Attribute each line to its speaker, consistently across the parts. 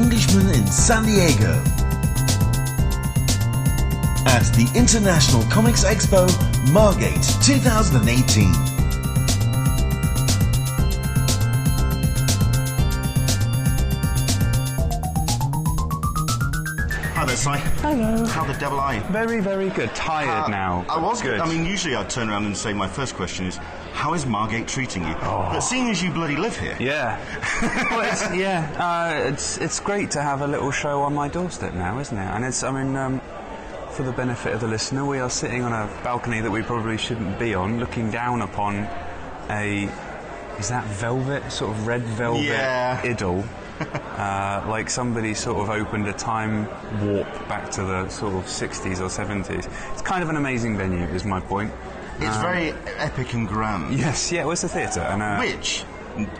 Speaker 1: Englishman in San Diego. At the International Comics Expo, Margate 2018.
Speaker 2: Hi there, Si.
Speaker 3: Hello.
Speaker 2: How the devil are you?
Speaker 3: Very, very good. Tired
Speaker 2: Uh,
Speaker 3: now.
Speaker 2: I was
Speaker 3: good.
Speaker 2: I mean, usually I'd turn around and say my first question is, how is Margate treating you?
Speaker 3: Oh.
Speaker 2: But seeing as you bloody live here,
Speaker 3: yeah. well, it's, yeah. Uh, it's it's great to have a little show on my doorstep now, isn't it? And it's. I mean. Um, for the benefit of the listener, we are sitting on a balcony that we probably shouldn't be on, looking down upon a. Is that velvet? Sort of red velvet
Speaker 2: Yeah.
Speaker 3: idyll. uh, like somebody sort of opened a time warp back to the sort of 60s or 70s. It's kind of an amazing venue, is my point.
Speaker 2: It's very epic and grand.
Speaker 3: Yes, yeah, it was the theatre. and uh,
Speaker 2: Which,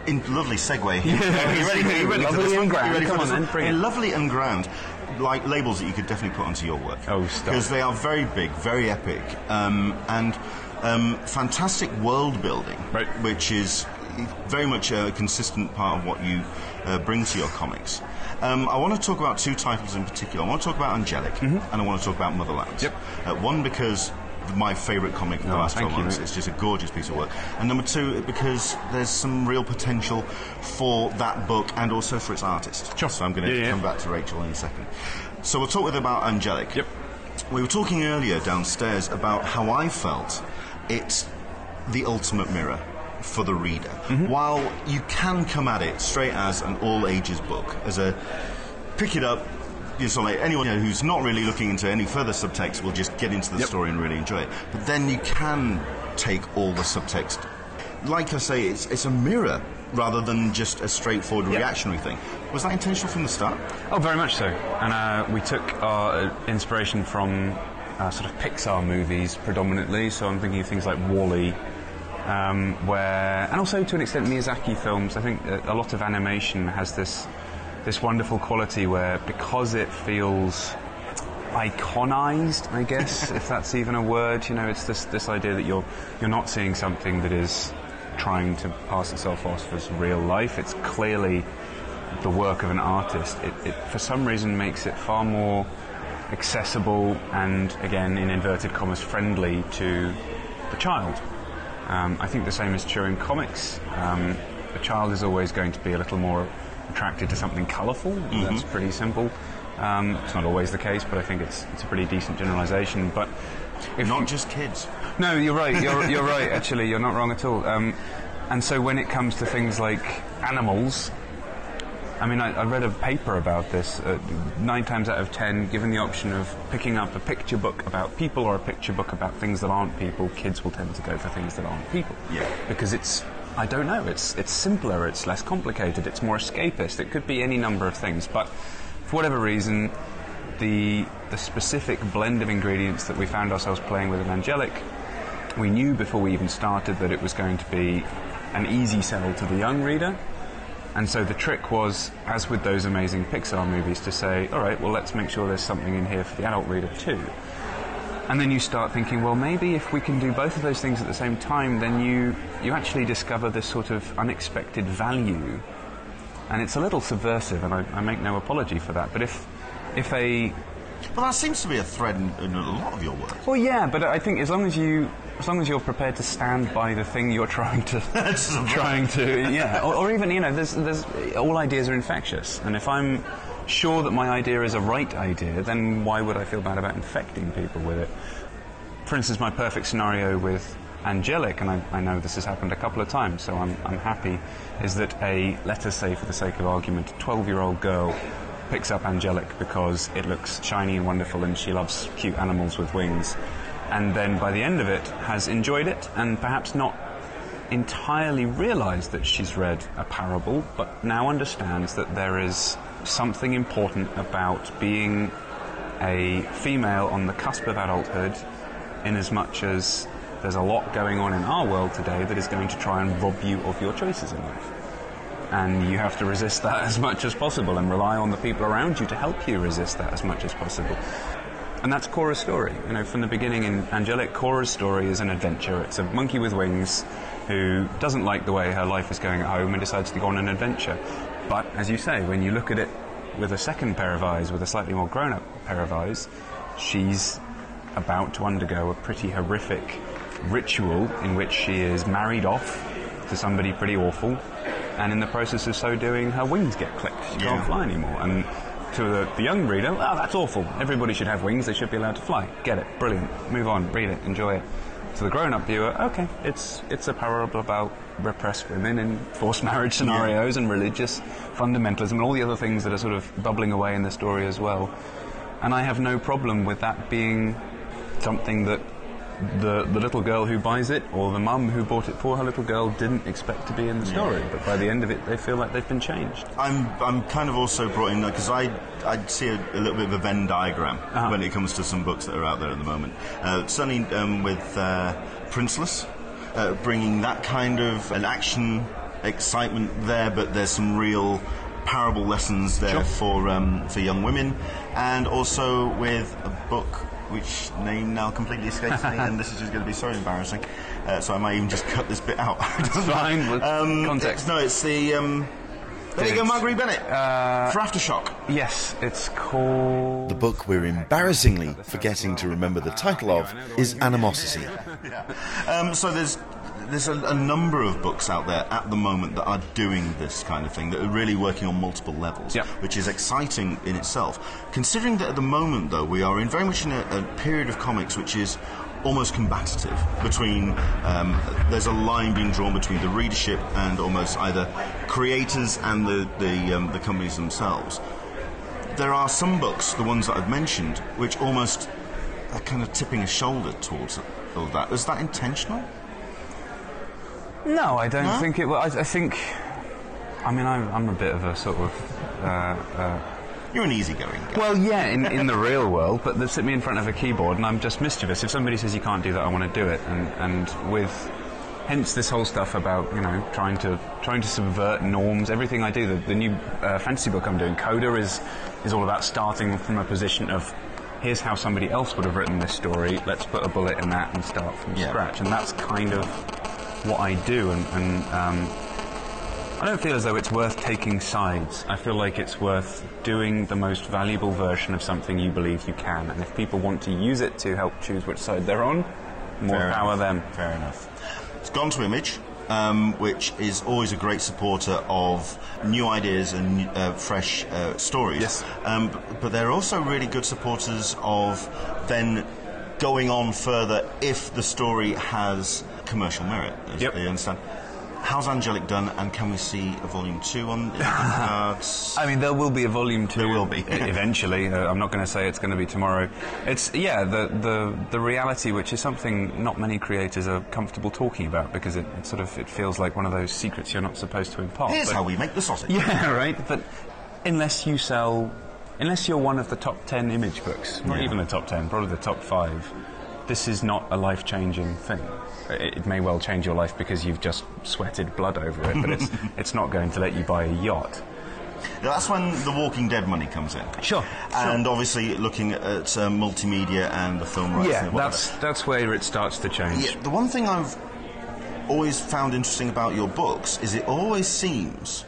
Speaker 2: in lovely segue.
Speaker 3: Yeah.
Speaker 2: Are you ready? Are you ready for
Speaker 3: Lovely
Speaker 2: this
Speaker 3: and
Speaker 2: one?
Speaker 3: grand.
Speaker 2: Are you ready
Speaker 3: Come
Speaker 2: for
Speaker 3: on
Speaker 2: this
Speaker 3: then,
Speaker 2: one? lovely and grand, like labels that you could definitely put onto your work.
Speaker 3: Oh, stop.
Speaker 2: Because they are very big, very epic, um, and um, fantastic world building,
Speaker 3: Right.
Speaker 2: which is very much a consistent part of what you uh, bring to your comics. Um, I want to talk about two titles in particular. I want to talk about Angelic, and I want to talk about Motherland.
Speaker 3: Mm-hmm. Yep.
Speaker 2: Uh, one because my favourite comic of the
Speaker 3: Oh,
Speaker 2: last
Speaker 3: thank
Speaker 2: 12 months.
Speaker 3: mate.
Speaker 2: It's just a gorgeous piece of work. And number two, because there's some real potential for that book and also for its artist.
Speaker 3: Sure.
Speaker 2: So I'm going to
Speaker 3: Yeah, yeah.
Speaker 2: come back to Rachel in a second. So we'll talk with her about Angelic.
Speaker 3: Yep.
Speaker 2: We were talking earlier downstairs about how I felt it's the ultimate mirror for the reader.
Speaker 3: Mm-hmm.
Speaker 2: While you can come at it straight as an all ages book, as a pick it up. You know, of like anyone who's not really looking into any further subtext will just get into the
Speaker 3: Yep.
Speaker 2: story and really enjoy it. But then you can take all the subtext. Like I say, it's, it's a mirror rather than just a straightforward
Speaker 3: Yep.
Speaker 2: reactionary thing. Was that intentional from the start?
Speaker 3: Oh, very much so. And uh, we took our uh, inspiration from uh, sort of Pixar movies predominantly. So I'm thinking of things like Wall-E, um, where, and also to an extent Miyazaki films. I think a lot of animation has this this wonderful quality where because it feels iconized, I guess, if that's even a word. You know, it's this this idea that you're you're not seeing something that is trying to pass itself off as real life. It's clearly the work of an artist. It, it for some reason makes it far more accessible and again in inverted commas friendly to the child. Um, I think the same is true in comics. Um, the child is always going to be a little more attracted to something colourful. That's pretty simple. Um, it's not always the case, but I think it's it's a pretty decent generalisation. But if
Speaker 2: Not
Speaker 3: you-
Speaker 2: just kids.
Speaker 3: no, you're right. You're, you're right. Actually, you're not wrong at all. Um, and so when it comes to things like animals, I mean, I, I read a paper about this. Uh, nine times out of ten, given the option of picking up a picture book about people or a picture book about things that aren't people, kids will tend to go for things that aren't people.
Speaker 2: Yeah.
Speaker 3: Because it's, I don't know, it's it's simpler, it's less complicated, it's more escapist. It could be any number of things, but for whatever reason, the the specific blend of ingredients that we found ourselves playing with in Angelic, we knew before we even started that it was going to be an easy sell to the young reader. And so the trick was, as with those amazing Pixar movies, to say, all right, well, let's make sure there's something in here for the adult reader too. And then you start thinking, well, maybe if we can do both of those things at the same time, then you, you actually discover this sort of unexpected value. And it's a little subversive, and I, I make no apology for that. But if, if a
Speaker 2: Well, that seems to be a thread in, in a lot of your work.
Speaker 3: well, yeah, but I think as long as you, as long as you're prepared to stand by the thing you're trying to, trying to, yeah, or, or even you know, there's, there's, all ideas are infectious, and if I'm sure that my idea is a right idea, then why would I feel bad about infecting people with it? For instance, my perfect scenario with Angelic, and I, I know this has happened a couple of times, so I'm, I'm happy, is that a, let us say for the sake of argument, 12 year old girl picks up Angelic because it looks shiny and wonderful and she loves cute animals with wings, and then by the end of it has enjoyed it and perhaps not entirely realized that she's read a parable, but now understands that there is something important about being a female on the cusp of adulthood, in as much as there's a lot going on in our world today that is going to try and rob you of your choices in life. And you have to resist that as much as possible and rely on the people around you to help you resist that as much as possible. And that's Cora's story. You know, from the beginning in Angelic, Cora's story is an adventure. It's a monkey with wings who doesn't like the way her life is going at home and decides to go on an adventure. But as you say, when you look at it with a second pair of eyes, with a slightly more grown-up pair of eyes, she's about to undergo a pretty horrific ritual in which she is married off to somebody pretty awful, and in the process of so doing, her wings get clipped. She
Speaker 2: Yeah.
Speaker 3: can't fly anymore. And to the, the young reader, oh, that's awful. Everybody should have wings. They should be allowed to fly. Get it. Brilliant. Move on. Read it. Enjoy it. To the grown-up viewer, okay, it's it's a parable about repressed women in forced marriage scenarios and religious fundamentalism and all the other things that are sort of bubbling away in the story as well. And I have no problem with that being something that the the little girl who buys it or the mum who bought it for her little girl didn't expect to be in the story. But by the end of it, they feel like they've been changed.
Speaker 2: I'm I'm kind of also brought in because I I see a, a little bit of a Venn diagram
Speaker 3: Uh-huh.
Speaker 2: when it comes to some books that are out there at the moment. Uh, certainly um, with uh, Princeless, uh, bringing that kind of an action excitement there, but there's some real parable lessons there
Speaker 3: Sure.
Speaker 2: for um, for young women, and also with a book. Which name now completely escapes me, and this is just going to be so embarrassing. Uh, so I might even just cut this bit out.
Speaker 3: It's fine. with context.
Speaker 2: No, it's the. Um, there you go,
Speaker 3: It's-
Speaker 2: Marguerite Bennett.
Speaker 3: Uh,
Speaker 2: for Aftershock.
Speaker 3: Yes, it's called.
Speaker 1: The book we're embarrassingly forgetting to remember the title of is Animosity.
Speaker 2: Um, so there's there's a, a number of books out there at the moment that are doing this kind of thing that are really working on multiple levels, which is exciting in itself. Considering that at the moment, though, we are in very much in a, a period of comics which is almost combative between um, there's a line being drawn between the readership and almost either creators and the the, um, the companies themselves there are some books, the ones that I've mentioned, which almost are kind of tipping a shoulder towards all that. Is that intentional?
Speaker 3: No, I don't
Speaker 2: No?
Speaker 3: think it. Well, I, I think. I mean, I'm, I'm a bit of a sort of. Uh, uh,
Speaker 2: You're an easygoing guy.
Speaker 3: well, yeah, in, in the real world, but they sit me in front of a keyboard and I'm just mischievous. If somebody says you can't do that, I want to do it. And, and with. Hence this whole stuff about you know trying to trying to subvert norms. Everything I do, the, the new uh, fantasy book I'm doing, Coda, is is all about starting from a position of here's how somebody else would have written this story. Let's put a bullet in that and start from
Speaker 2: Yeah.
Speaker 3: scratch. And that's kind of what I do. And, and um, I don't feel as though it's worth taking sides. I feel like it's worth doing the most valuable version of something you believe you can. And if people want to use it to help choose which side they're on, more
Speaker 2: Fair
Speaker 3: power
Speaker 2: enough.
Speaker 3: them.
Speaker 2: Fair enough. It's gone to Image, um, which is always a great supporter of new ideas and uh, fresh uh, stories.
Speaker 3: Yes.
Speaker 2: Um, b- but they're also really good supporters of then going on further if the story has commercial merit. as
Speaker 3: Yep.
Speaker 2: You understand? How's Angelic done, and can we see a volume two on?
Speaker 3: I mean, there will be a volume two.
Speaker 2: There will be.
Speaker 3: eventually. Uh, I'm not going to say it's going to be tomorrow. It's yeah, the, the the reality, which is something not many creators are comfortable talking about because it, it sort of it feels like one of those secrets you're not supposed to impart.
Speaker 2: Here's
Speaker 3: But-
Speaker 2: how we make the sausage.
Speaker 3: Yeah, right. But unless you sell, unless you're one of the top ten image books, not
Speaker 2: Yeah.
Speaker 3: even the top ten, probably the top five, this is not a life-changing thing. It, it may well change your life because you've just sweated blood over it, but it's it's not going to let you buy a yacht.
Speaker 2: That's when the Walking Dead money comes in.
Speaker 3: Sure,
Speaker 2: And obviously looking at uh, multimedia and the film rights.
Speaker 3: Yeah,
Speaker 2: and
Speaker 3: that's that's where it starts to change.
Speaker 2: Yeah, the one thing I've always found interesting about your books is it always seems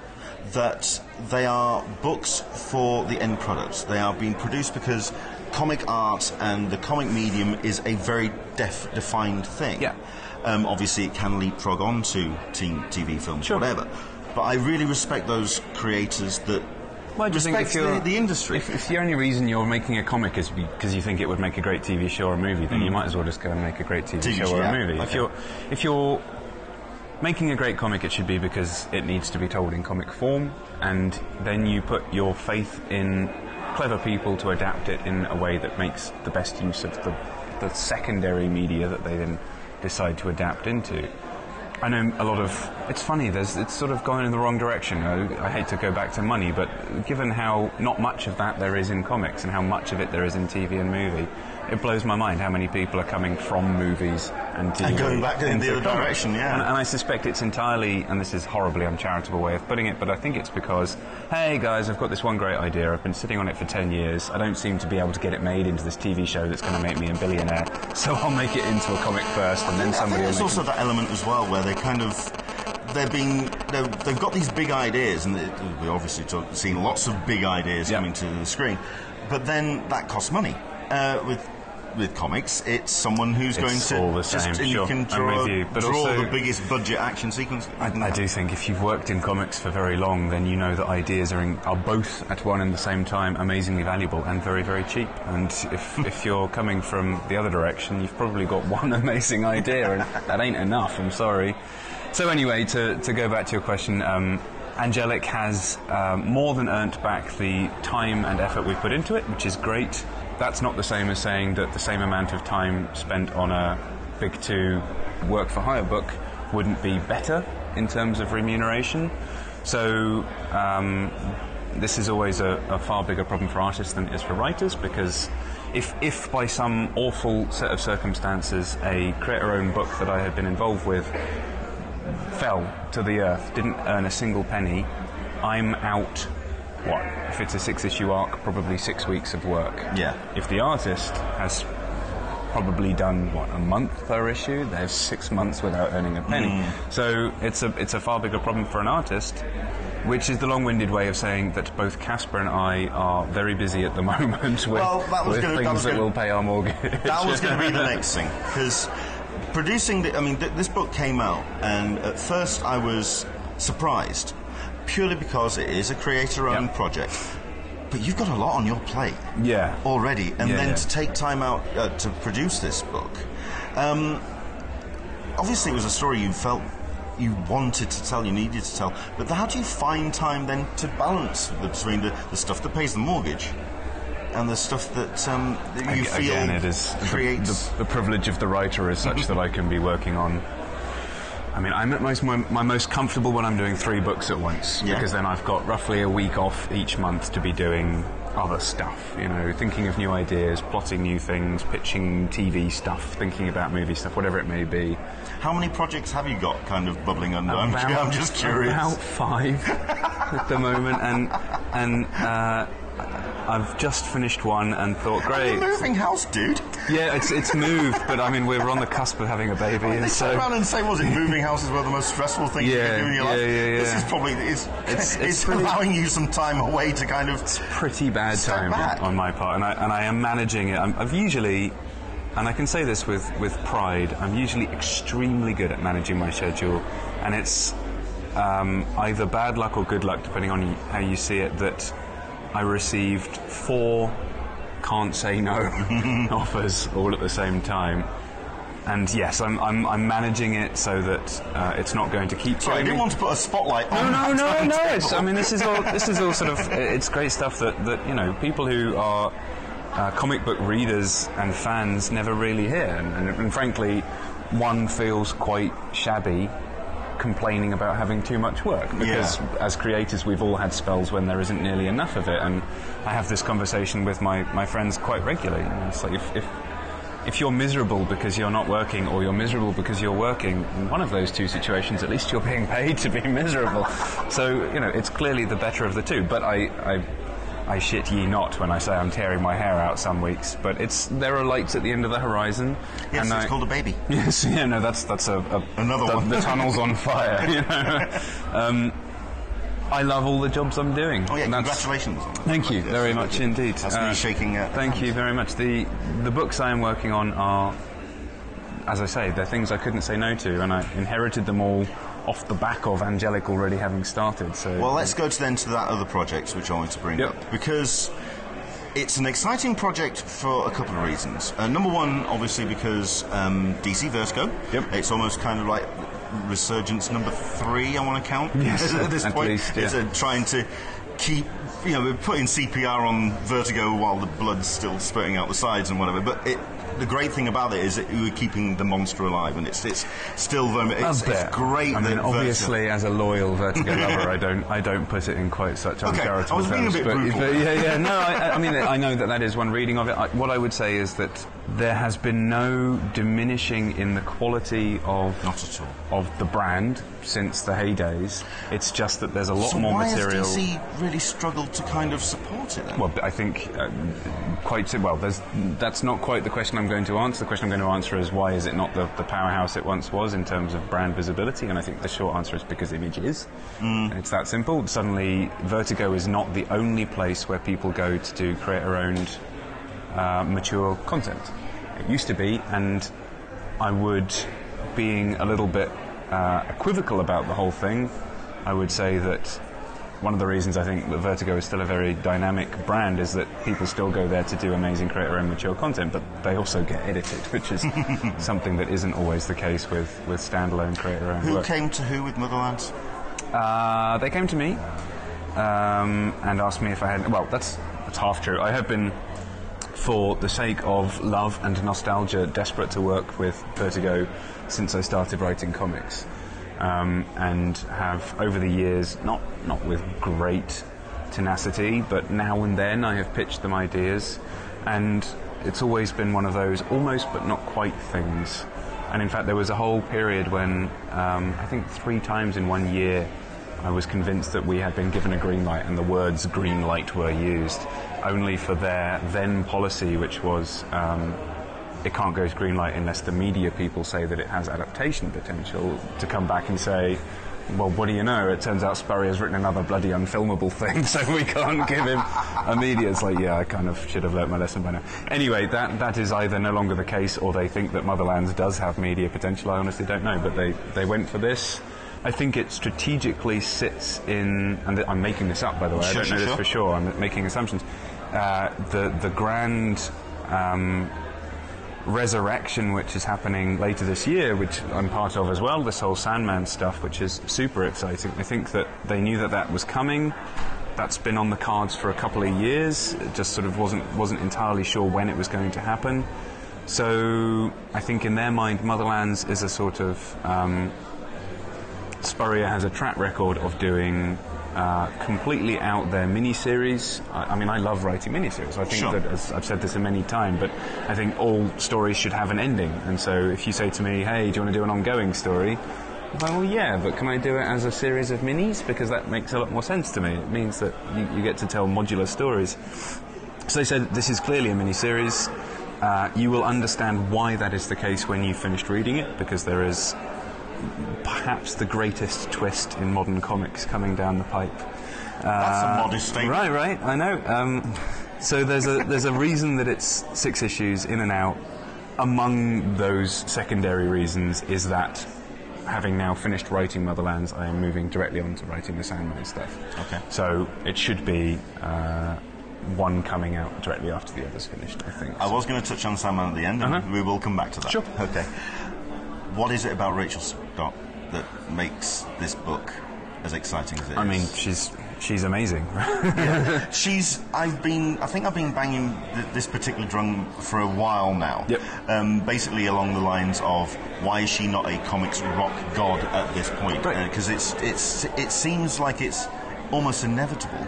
Speaker 2: that they are books for the end product. They are being produced because comic art and the comic medium is a very def- defined thing.
Speaker 3: Yeah.
Speaker 2: Um, obviously, it can leapfrog onto teen, TV films,
Speaker 3: Sure.
Speaker 2: whatever. But I really respect those creators that
Speaker 3: Well,
Speaker 2: respect the, the industry.
Speaker 3: If, if the only reason you're making a comic is because you think it would make a great TV show or movie, then you might as well just go and make a great TV,
Speaker 2: TV
Speaker 3: show or
Speaker 2: yeah.
Speaker 3: a movie. If you're if you're making a great comic, it should be because it needs to be told in comic form, and then you put your faith in clever people to adapt it in a way that makes the best use of the the secondary media that they then decide to adapt into. I know a lot of. It's funny. There's. It's sort of going in the wrong direction. I, I hate to go back to money, but given how not much of that there is in comics and how much of it there is in TV and movie, it blows my mind how many people are coming from movies and TV
Speaker 2: And going back in the other
Speaker 3: comics.
Speaker 2: direction, yeah.
Speaker 3: And, and I suspect it's entirely, and this is horribly uncharitable way of putting it, but I think it's because, hey guys, I've got this one great idea. I've been sitting on it for ten years. I don't seem to be able to get it made into this TV show that's going to make me a billionaire. So I'll make it into a comic first, and then
Speaker 2: I
Speaker 3: somebody
Speaker 2: think
Speaker 3: will
Speaker 2: there's also that element as well where they kind of they're being they're, they've got these big ideas, and they- we obviously talk, seen lots of big ideas
Speaker 3: Yeah.
Speaker 2: coming to the screen, but then that costs money. Uh, with with comics, it's someone who's
Speaker 3: It's
Speaker 2: going to
Speaker 3: all the
Speaker 2: just
Speaker 3: same,
Speaker 2: and
Speaker 3: sure.
Speaker 2: you can draw,
Speaker 3: you, but
Speaker 2: draw
Speaker 3: also-
Speaker 2: the biggest budget action sequence.
Speaker 3: I, I do think if you've worked in comics for very long, then you know that ideas are, in, are both at one and the same time amazingly valuable and very, very cheap. And if, if you're coming from the other direction, you've probably got one amazing idea, and that ain't enough. I'm sorry. So anyway, to, to go back to your question, um, Angelic has um, more than earned back the time and effort we've put into it, which is great. That's not the same as saying that the same amount of time spent on a big two work for hire book wouldn't be better in terms of remuneration. So um, this is always a, a far bigger problem for artists than it is for writers because if, if by some awful set of circumstances a creator-owned book that I had been involved with fell to the earth, didn't earn a single penny, I'm out. What? If it's a six-issue arc, probably six weeks of work.
Speaker 2: Yeah.
Speaker 3: If the artist has probably done what a month per issue, there's six months without earning a penny.
Speaker 2: Mm.
Speaker 3: So it's a it's a far bigger problem for an artist. Which is the long-winded way of saying that both Caspar and I are very busy at the moment with,
Speaker 2: Well, that was
Speaker 3: with
Speaker 2: gonna- that
Speaker 3: things that
Speaker 2: gonna-
Speaker 3: will pay our mortgage.
Speaker 2: That was going to be the next thing because producing. The, I mean, th- this book came out, and at first I was surprised, purely because it is a creator-owned
Speaker 3: Yeah.
Speaker 2: project. But you've got a lot on your plate
Speaker 3: Yeah.
Speaker 2: already, and
Speaker 3: Yeah,
Speaker 2: then
Speaker 3: yeah.
Speaker 2: to take time out uh, to produce this book. Um, obviously, it was a story you felt you wanted to tell, you needed to tell. But how do you find time then to balance the, between the, the stuff that pays the mortgage and the stuff that, um, that you
Speaker 3: Ag-
Speaker 2: feel
Speaker 3: Again, it is
Speaker 2: creates?
Speaker 3: the, the privilege of the writer is such that I can be working on. I mean, I'm at most my, my most comfortable when I'm doing three books at once
Speaker 2: Yeah.
Speaker 3: because then I've got roughly a week off each month to be doing other stuff. You know, thinking of new ideas, plotting new things, pitching TV stuff, thinking about movie stuff, whatever it may be.
Speaker 2: How many projects have you got kind of bubbling under? I'm, I'm just curious.
Speaker 3: About five at the moment, and and uh, I've just finished one and thought,
Speaker 2: You're
Speaker 3: great.
Speaker 2: moving house, dude.
Speaker 3: Yeah, it's it's moved, but I mean we're on the cusp of having a baby,
Speaker 2: They
Speaker 3: and
Speaker 2: turn
Speaker 3: so
Speaker 2: around and say, "Was it moving house is one of the most stressful things you can do in your
Speaker 3: yeah,
Speaker 2: life?"
Speaker 3: yeah,
Speaker 2: This is probably it's
Speaker 3: It's-
Speaker 2: it's,
Speaker 3: it's pretty-
Speaker 2: allowing you some time away to kind of.
Speaker 3: It's pretty bad time
Speaker 2: back.
Speaker 3: on my part, and I and I am managing it. I'm, I've usually, and I can say this with with pride, I'm usually extremely good at managing my schedule, and it's um, either bad luck or good luck, depending on how you see it. That I received four can't say no offers all at the same time. And yes, I'm, I'm, I'm managing it so that uh, it's not going to keep
Speaker 2: Sorry, I didn't
Speaker 3: me.
Speaker 2: want to put a spotlight
Speaker 3: No,
Speaker 2: on.
Speaker 3: no,
Speaker 2: that
Speaker 3: no, no. It's, I mean, this is all. This is all sort of. It's great stuff that that you know people who are uh, comic book readers and fans never really hear, and, and, and frankly, one feels quite shabby complaining about having too much work because
Speaker 2: Yeah.
Speaker 3: as creators we've all had spells when there isn't nearly enough of it and I have this conversation with my, my friends quite regularly you know, it's like if, if if you're miserable because you're not working or you're miserable because you're working, in one of those two situations, at least you're being paid to be miserable. So, you know, it's clearly the better of the two. But I, I, I shit ye not when I say I'm tearing my hair out some weeks. But it's there are lights at the end of the horizon.
Speaker 2: Yes, it's
Speaker 3: I-
Speaker 2: called a baby.
Speaker 3: Yes, yeah, no, that's that's a, a
Speaker 2: Another
Speaker 3: the,
Speaker 2: one.
Speaker 3: The tunnel's on fire. You know? um, I love all the jobs I'm doing.
Speaker 2: Oh yeah, congratulations.
Speaker 3: Thank you
Speaker 2: Yes,
Speaker 3: very much indeed.
Speaker 2: That's
Speaker 3: Uh,
Speaker 2: me shaking. Uh,
Speaker 3: Thank
Speaker 2: hands.
Speaker 3: you very much. The the books I am working on are, as I say, they're things I couldn't say no to, and I inherited them all off the back of Angelic already having started. So
Speaker 2: Well, let's go to then to that other project which I wanted to bring
Speaker 3: Yep.
Speaker 2: up because it's an exciting project for a couple of reasons. Uh, number one, obviously, because um, DC Vertigo.
Speaker 3: Yep.
Speaker 2: It's almost kind of like resurgence number three. I want to count.
Speaker 3: Yes,
Speaker 2: at this
Speaker 3: at
Speaker 2: point,
Speaker 3: least,
Speaker 2: it's
Speaker 3: yeah.
Speaker 2: uh, trying to keep. You know, we're putting CPR on Vertigo while the blood's still spurting out the sides and whatever. But it, the great thing about it is that we're keeping the monster alive, and it's it's still very. It's, it's great.
Speaker 3: I mean,
Speaker 2: Vertigo-
Speaker 3: obviously, as a loyal Vertigo lover, I don't, I don't put it in quite such
Speaker 2: Okay,
Speaker 3: uncharitable
Speaker 2: I was being a
Speaker 3: terms.
Speaker 2: bit
Speaker 3: but,
Speaker 2: brutal.
Speaker 3: but yeah, yeah, no, I, I mean, I know that that is one reading of it. I, what I would say is that there has been no diminishing in the quality of
Speaker 2: Not at all.
Speaker 3: of the brand since the heydays. It's just that there's a lot
Speaker 2: So
Speaker 3: more
Speaker 2: why
Speaker 3: material.
Speaker 2: has DC really struggled to kind of support it then?
Speaker 3: Well, I think uh, quite well. There's that's not quite the question I'm going to answer. The question I'm going to answer is why is it not the, the powerhouse it once was in terms of brand visibility? And I think the short answer is because Image is. It's that simple. Suddenly, Vertigo is not the only place where people go to do creator-owned, uh, mature content. It used to be, and I would, being a little bit uh, equivocal about the whole thing, I would say that one of the reasons I think that Vertigo is still a very dynamic brand is that people still go there to do amazing creator and mature content, but they also get edited, which is something that isn't always the case with, with standalone creator owned
Speaker 2: Who
Speaker 3: work.
Speaker 2: came to who with Motherlands?
Speaker 3: Uh, they came to me um, and asked me if I had. Well, that's that's half true. I have been, for the sake of love and nostalgia, desperate to work with Vertigo since I started writing comics, um, and have over the years, not not with great tenacity, but now and then I have pitched them ideas, and it's always been one of those almost but not quite things. And in fact, there was a whole period when um, I think three times in one year I was convinced that we had been given a green light and the words green light were used only for their then policy, which was um, it can't go to green light unless the media people say that it has adaptation potential, to come back and say, well, what do you know? It turns out Spurrier's written another bloody unfilmable thing, so we can't give him a media. It's like, yeah, I kind of should have learnt my lesson by now. Anyway, that, that is either no longer the case or they think that Motherlands does have media potential. I honestly don't know, but they, they went for this. I think it strategically sits in, and I'm making this up by the way,
Speaker 2: Sure,
Speaker 3: I don't
Speaker 2: sure,
Speaker 3: know this
Speaker 2: sure.
Speaker 3: for sure, I'm making assumptions. Uh, the, the grand um, resurrection which is happening later this year, which I'm part of as well, this whole Sandman stuff, which is super exciting. I think that they knew that that was coming. That's been on the cards for a couple of years. It just sort of wasn't wasn't entirely sure when it was going to happen. So I think in their mind, Motherlands is a sort of um, Spurrier has a track record of doing uh, completely out there miniseries. I, I mean, I love writing miniseries. I think
Speaker 2: Sure.
Speaker 3: that, as I've said this a many times, but I think all stories should have an ending. And so if you say to me, hey, do you want to do an ongoing story? I'm like, well, yeah, but can I do it as a series of minis? Because that makes a lot more sense to me. It means that you, you get to tell modular stories. So they said, this is clearly a miniseries. Uh, you will understand why that is the case when you've finished reading it, because there is perhaps the greatest twist in modern comics coming down the pipe.
Speaker 2: That's a modest statement.
Speaker 3: Right, right, I know. Um, so there's a there's a reason that it's six issues in and out. Among those secondary reasons is that having now finished writing Motherlands, I am moving directly on to writing the Sandman stuff.
Speaker 2: Okay.
Speaker 3: So it should be uh, one coming out directly after the other's finished. I think.
Speaker 2: I was going to touch on Sandman at the end, and
Speaker 3: Uh-huh.
Speaker 2: we will come back to that.
Speaker 3: Sure.
Speaker 2: Okay. What is it about Rachel Stott that makes this book as exciting as it is?
Speaker 3: I mean, she's she's amazing.
Speaker 2: She's. I've been. I think I've been banging th- this particular drum for a while now.
Speaker 3: Yep.
Speaker 2: Um, basically, along the lines of why is she not a comics rock god at this point?
Speaker 3: Right.
Speaker 2: Because it's it's it seems like it's almost inevitable.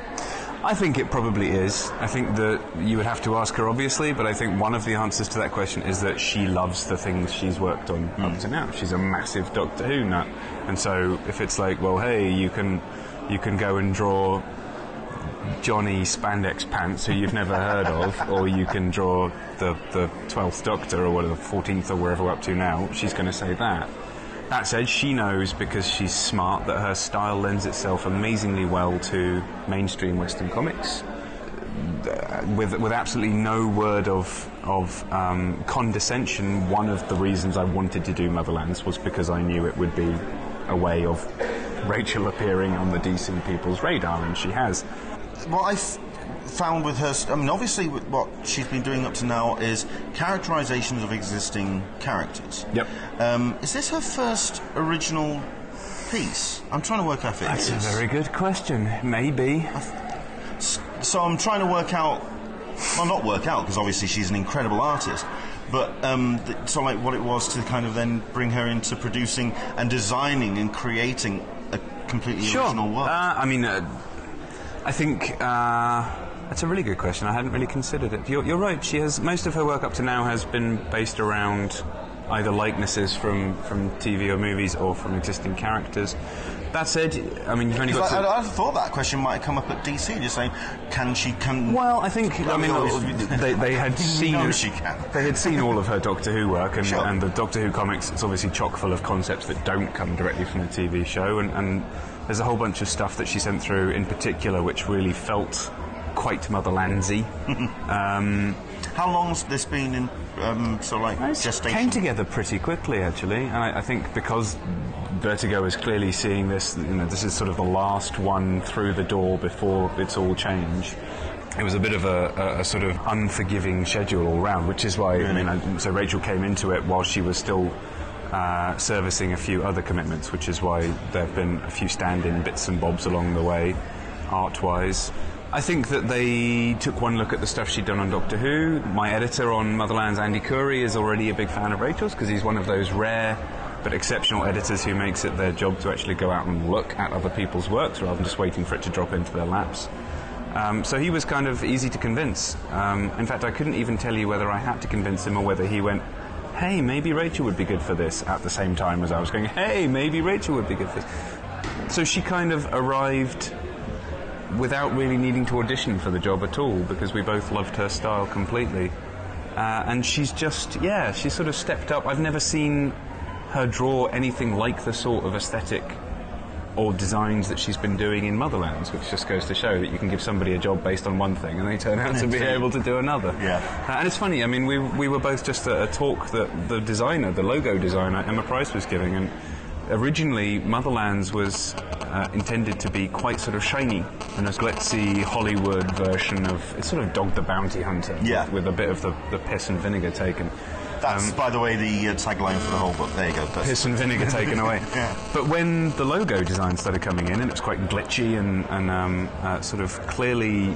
Speaker 3: I think it probably is. I think that you would have to ask her, obviously, but I think one of the answers to that question is that she loves the things she's worked on up mm. to now. She's a massive Doctor Who nut, and so if it's like, well, hey, you can you can go and draw Johnny Spandex Pants, who you've never heard of, or you can draw the the twelfth Doctor or whatever, the fourteenth or wherever we're up to now. She's going to say that. That said, she knows because she's smart that her style lends itself amazingly well to mainstream Western comics. Uh, With, with absolutely no word of, of um, condescension, one of the reasons I wanted to do Motherlands was because I knew it would be a way of Rachel appearing on the DC people's radar, and she has.
Speaker 2: what I've found with her, I mean, obviously, what she's been doing up to now is characterizations of existing characters.
Speaker 3: Yep.
Speaker 2: Um, is this her first original piece? I'm trying to work out if it
Speaker 3: That's a very good question. Maybe.
Speaker 2: So I'm trying to work out, well, not work out because obviously she's an incredible artist, but um, th- so like what it was to kind of then bring her into producing and designing and creating a completely original work.
Speaker 3: Uh, I mean, uh, I think uh, that's a really good question. I hadn't really considered it. You're, you're right. She has most of her work up to now has been based around either likenesses from, from TV or movies or from existing characters. That said, I mean, you've only got
Speaker 2: I,
Speaker 3: to.
Speaker 2: I, I thought that question might come up at DC, just saying, can she? Can
Speaker 3: Well, I think I mean they, they had seen
Speaker 2: No, she can.
Speaker 3: they had seen all of her Doctor Who work, and,
Speaker 2: Sure.
Speaker 3: and the Doctor Who comics. It's obviously chock full of concepts that don't come directly from the TV show, and, and there's a whole bunch of stuff that she sent through in particular, which really felt quite Motherlandsy. um,
Speaker 2: How long's this been in um, sort of like
Speaker 3: it
Speaker 2: gestation?
Speaker 3: came together pretty quickly, actually, and I, I think because Vertigo is clearly seeing this, you know, this is sort of the last one through the door before it's all change. It was a bit of a, a, a sort of unforgiving schedule all round, which is why, I mean, I, so Rachel came into it while she was still uh, servicing a few other commitments, which is why there have been a few stand-in bits and bobs along the way, art-wise. I think that they took one look at the stuff she'd done on Doctor Who. My editor on Motherlands, Andy Khouri, is already a big fan of Rachel's because he's one of those rare but exceptional editors who makes it their job to actually go out and look at other people's works rather than just waiting for it to drop into their laps. Um, so he was kind of easy to convince. Um, in fact, I couldn't even tell you whether I had to convince him or whether he went, hey, maybe Rachel would be good for this at the same time as I was going, hey, maybe Rachel would be good for this. So she kind of arrived without really needing to audition for the job at all because we both loved her style completely. Uh, and she's just, yeah, she's sort of stepped up. I've never seen her draw anything like the sort of aesthetic or designs that she's been doing in Motherlands, which just goes to show that you can give somebody a job based on one thing and they turn out to be able to do another.
Speaker 2: Yeah.
Speaker 3: Uh, and it's funny, I mean, we, we were both just at a talk that the designer, the logo designer, Emma Price, was giving, and originally Motherlands was uh, intended to be quite sort of shiny and a glitzy Hollywood version of it's sort of Dog the Bounty Hunter
Speaker 2: Yeah.
Speaker 3: with, with a bit of the, the piss and vinegar taken.
Speaker 2: That's, by the way, the uh, tagline for the whole book. There you go. That's-
Speaker 3: Piss and vinegar taken away.
Speaker 2: Yeah.
Speaker 3: But when the logo design started coming in, and it was quite glitchy and, and um, uh, sort of clearly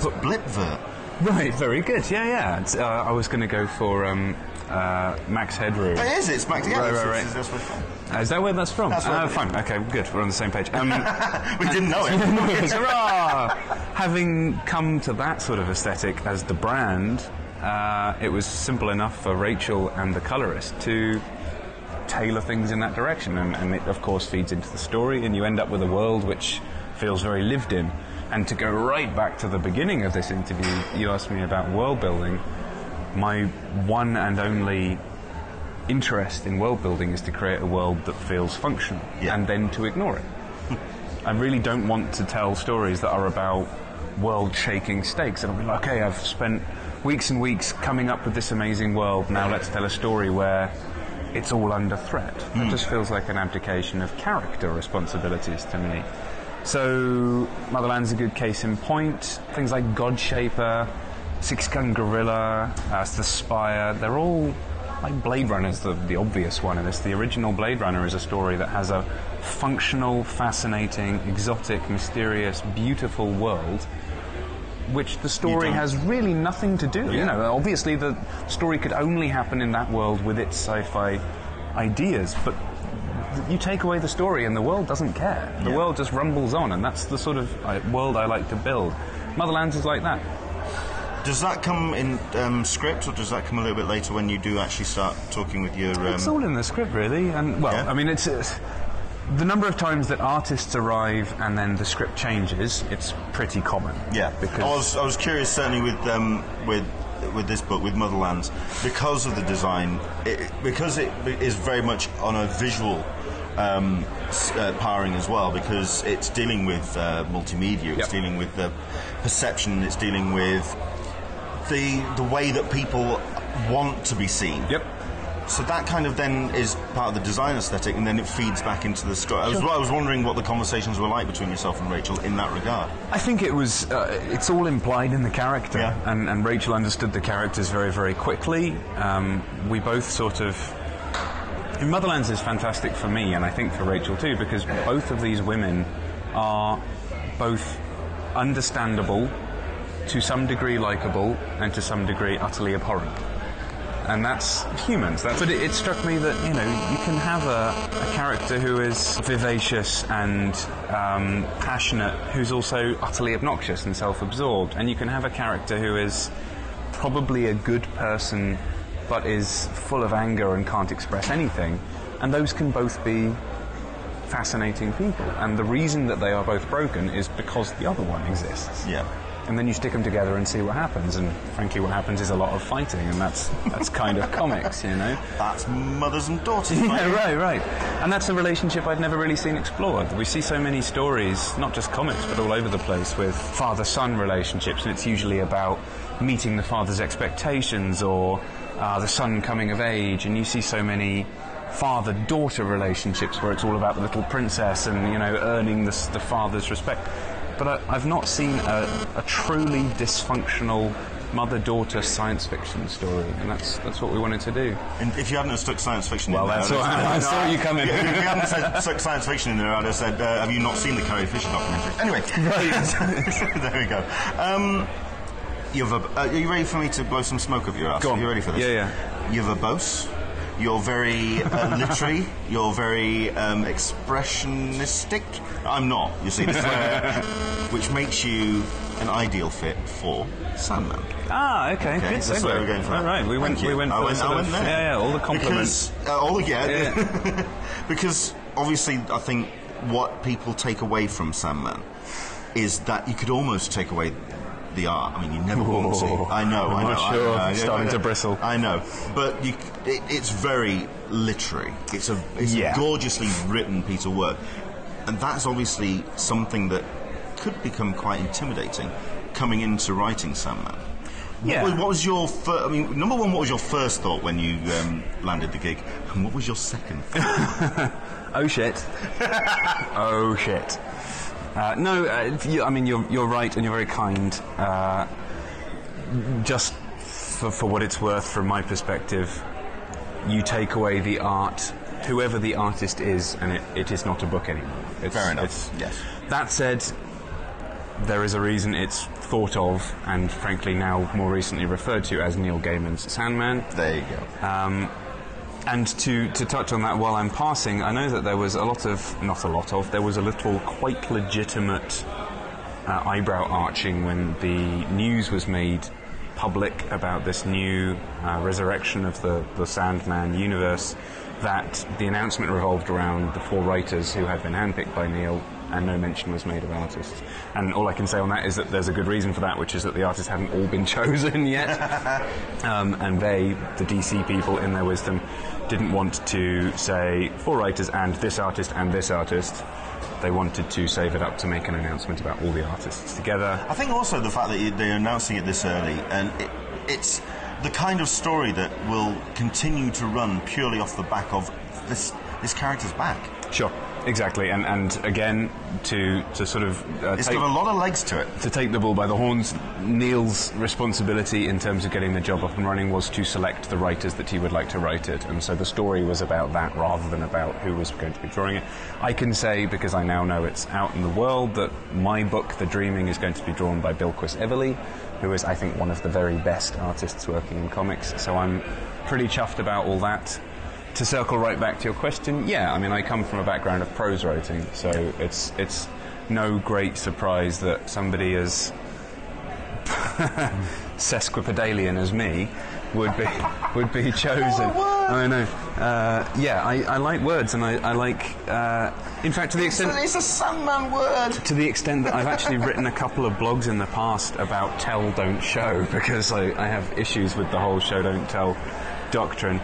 Speaker 3: put
Speaker 2: Blipvert.
Speaker 3: right, very good. Yeah, yeah. Uh, I was going to go for um, uh, Max Headroom.
Speaker 2: It is. It's Max. Yeah,
Speaker 3: Right, right, right.
Speaker 2: that's- that's what-
Speaker 3: Uh, is that where that's from?
Speaker 2: That's where
Speaker 3: uh, fine. Okay, good. We're on the same page. Um,
Speaker 2: We didn't know it.
Speaker 3: Hurrah! Having come to that sort of aesthetic as the brand, uh, it was simple enough for Rachel and the colorist to tailor things in that direction, and, and it of course feeds into the story, and you end up with a world which feels very lived in. And to go right back to the beginning of this interview, you asked me about world building. My one and only interest in world building is to create a world that feels functional,
Speaker 2: Yeah.
Speaker 3: and then to ignore it. I really don't want to tell stories that are about world shaking stakes. And I'll be like, okay, I've spent weeks and weeks coming up with this amazing world. Now let's tell a story where it's all under threat. It just feels like an abdication of character responsibilities to me. So, Motherland's a good case in point. Things like Godshaper, Six Gun Gorilla, uh, The Spire, they're all like Blade Runner's the, the obvious one in this. The original Blade Runner is a story that has a functional, fascinating, exotic, mysterious, beautiful world which the story has really nothing to do. You know, obviously the story could only happen in that world with its sci-fi ideas, but you take away the story and the world doesn't care. The
Speaker 2: Yeah.
Speaker 3: world just rumbles on, and that's the sort of world I like to build. Motherlands is like that.
Speaker 2: Does that come in um, script, or does that come a little bit later when you do actually start talking with your? Um,
Speaker 3: It's all in the script, really. And well,
Speaker 2: Yeah.
Speaker 3: I mean, it's, it's the number of times that artists arrive and then the script changes. It's pretty common.
Speaker 2: yeah,
Speaker 3: because
Speaker 2: I was I was curious certainly with um, with with this book with Motherlands because of the design, it, because it is very much on a visual. Um, uh, powering as well because it's dealing with uh, multimedia, it's
Speaker 3: Yep.
Speaker 2: dealing with the perception, it's dealing with the the way that people want to be seen.
Speaker 3: Yep.
Speaker 2: So that kind of then is part of the design aesthetic, and then it feeds back into the story. I was, I was wondering what the conversations were like between yourself and Rachel in that regard.
Speaker 3: I think it was. Uh, it's all implied in the character,
Speaker 2: Yeah.
Speaker 3: and, and Rachel understood the characters very, very quickly. Um, we both sort of. In Motherlands is fantastic for me, and I think for Rachel too, because both of these women are both understandable, to some degree likable, and to some degree utterly abhorrent and that's humans. That's, but it, it struck me that you know you can have a, a character who is vivacious and um, passionate, who's also utterly obnoxious and self-absorbed, and you can have a character who is probably a good person but is full of anger and can't express anything. And those can both be fascinating people. And the reason that they are both broken is because the other one exists.
Speaker 2: Yeah.
Speaker 3: And then you stick them together and see what happens. And frankly, what happens is a lot of fighting, and that's that's kind of comics, you know.
Speaker 2: That's mothers and daughters.
Speaker 3: Yeah, right, right. And that's a relationship I'd never really seen explored. We see so many stories, not just comics, but all over the place, with father son relationships, and it's usually about meeting the father's expectations or uh, the son coming of age, and you see so many father daughter relationships where it's all about the little princess and, you know, earning the, the father's respect. But I, I've not seen a, a truly dysfunctional mother-daughter science fiction story, and that's that's what we wanted to do.
Speaker 2: And if you hadn't stuck science fiction
Speaker 3: Well,
Speaker 2: in there,
Speaker 3: that's
Speaker 2: I'd
Speaker 3: what-
Speaker 2: have said-
Speaker 3: I saw you coming.
Speaker 2: If you hadn't said, stuck science fiction in there, I'd have said, uh, "Have you not seen the Carrie Fisher documentary?" Anyway, there we go. Um, you're uh, are you ready for me to blow some smoke up your ass?
Speaker 3: Go on.
Speaker 2: Are you ready for this?
Speaker 3: Yeah, yeah.
Speaker 2: You're verbose. You're very uh, literary. You're very um, expressionistic. I'm not. You see, this where, which makes you an ideal fit for Sandman.
Speaker 3: Ah, okay,
Speaker 2: Okay,
Speaker 3: good
Speaker 2: that's
Speaker 3: segue.
Speaker 2: where we're going for
Speaker 3: All right, we went,
Speaker 2: you.
Speaker 3: we went
Speaker 2: I went, I went
Speaker 3: of-
Speaker 2: there.
Speaker 3: yeah, yeah, all the compliments.
Speaker 2: Because, uh, all the, yeah.
Speaker 3: Yeah.
Speaker 2: because obviously, I think what people take away from Sandman is that you could almost take away the art. I mean, you never want to. I know, I
Speaker 3: I'm
Speaker 2: know.
Speaker 3: not
Speaker 2: I
Speaker 3: sure.
Speaker 2: I know,
Speaker 3: Starting
Speaker 2: I know.
Speaker 3: to bristle.
Speaker 2: I know, but you, it, it's very literary. It's a, it's
Speaker 3: Yeah.
Speaker 2: a gorgeously written piece of work, and that's obviously something that could become quite intimidating coming into writing Sandman.
Speaker 3: Yeah.
Speaker 2: What was, what was your fir- I mean, number one, what was your first thought when you um, landed the gig, and what was your second? thought?
Speaker 3: Oh shit. oh shit. Uh, no, uh, you, I mean you're you're right, and you're very kind. Uh, just for, for what it's worth, from my perspective, you take away the art, whoever the artist is, and it, it is not a book anymore. It's,
Speaker 2: Fair enough.
Speaker 3: It's,
Speaker 2: Yes.
Speaker 3: That said, there is a reason it's thought of, and frankly now more recently referred to as Neil Gaiman's Sandman.
Speaker 2: there you go.
Speaker 3: Um, and to, to touch on that while I'm passing, I know that there was a lot of, not a lot of, there was a little quite legitimate uh, eyebrow arching when the news was made public about this new uh, resurrection of the, the Sandman universe. That the announcement revolved around the four writers who had been handpicked by Neil, and no mention was made of artists. And all I can say on that is that there's a good reason for that, which is that the artists haven't all been chosen yet. um, and they, the DC people, in their wisdom, didn't want to say four writers and this artist and this artist. They wanted to save it up to make an announcement about all the artists together.
Speaker 2: I think also the fact that they're announcing it this early, and it, it's the kind of story that will continue to run purely off the back of this this character's back.
Speaker 3: Sure, exactly. And and again, to to sort of uh,
Speaker 2: It's
Speaker 3: take,
Speaker 2: got a lot of legs to it.
Speaker 3: to take the bull by the horns, Neil's responsibility in terms of getting the job up and running was to select the writers that he would like to write it. And so the story was about that rather than about who was going to be drawing it. I can say, because I now know it's out in the world, that my book, The Dreaming, is going to be drawn by Bilquis Evely, who is, I think, one of the very best artists working in comics. So I'm pretty chuffed about all that. To circle right back to your question, yeah, I mean, I come from a background of prose writing, so it's it's no great surprise that somebody as sesquipedalian as me would be would be chosen. I know. Uh, yeah, I, I like words, and I, I like. Uh, in fact, to the extent
Speaker 2: It's a Sandman word.
Speaker 3: to the extent that I've actually written a couple of blogs in the past about tell, don't show, because I, I have issues with the whole show, don't tell doctrine.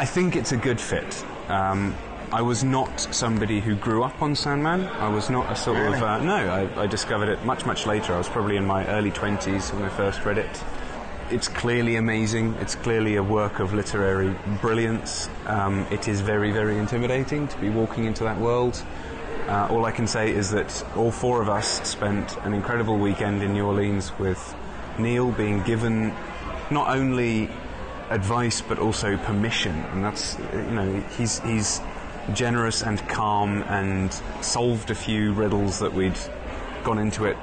Speaker 3: I think it's a good fit. Um, I was not somebody who grew up on Sandman. I was not a sort of. Uh, no, I, I discovered it much, much later. I was probably in my early 20s when I first read it. It's clearly amazing. It's clearly a work of literary brilliance. Um, it is very, very intimidating to be walking into that world. Uh, all I can say is that all four of us spent an incredible weekend in New Orleans with Neil being given not only advice but also permission, and that's you know he's he's generous and calm and solved a few riddles that we'd gone into it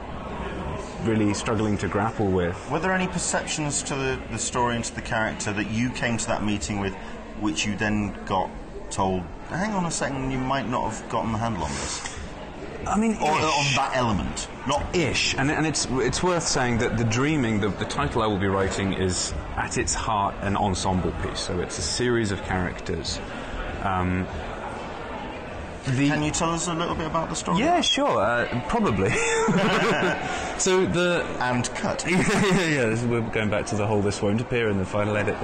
Speaker 3: really struggling to grapple with.
Speaker 2: Were there any perceptions to the, the story and to the character that you came to that meeting with, which you then got told, hang on a second, you might not have gotten the handle on this?
Speaker 3: I mean,
Speaker 2: or on that element, not
Speaker 3: ish, and, and it's it's worth saying that the dreaming, the, the title I will be writing, is at its heart an ensemble piece. So it's a series of characters. Um, the
Speaker 2: Can you tell us a little bit about the story?
Speaker 3: yeah, sure, uh, probably. so the
Speaker 2: And cut.
Speaker 3: yeah, yeah, this- we're going back to the whole "this won't appear" in the final edit.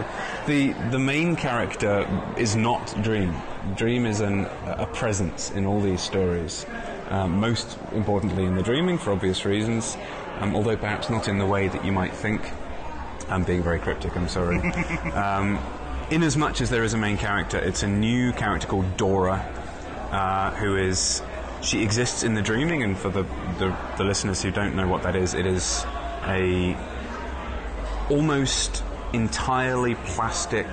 Speaker 3: The the main character is not Dream. Dream is an, a presence in all these stories. Um, most importantly, in the dreaming, for obvious reasons, um, although perhaps not in the way that you might think. I'm being very cryptic. I'm sorry. um, in as much as there is a main character, it's a new character called Dora, uh, who is she exists in the dreaming, and for the, the the listeners who don't know what that is, it is a almost entirely plastic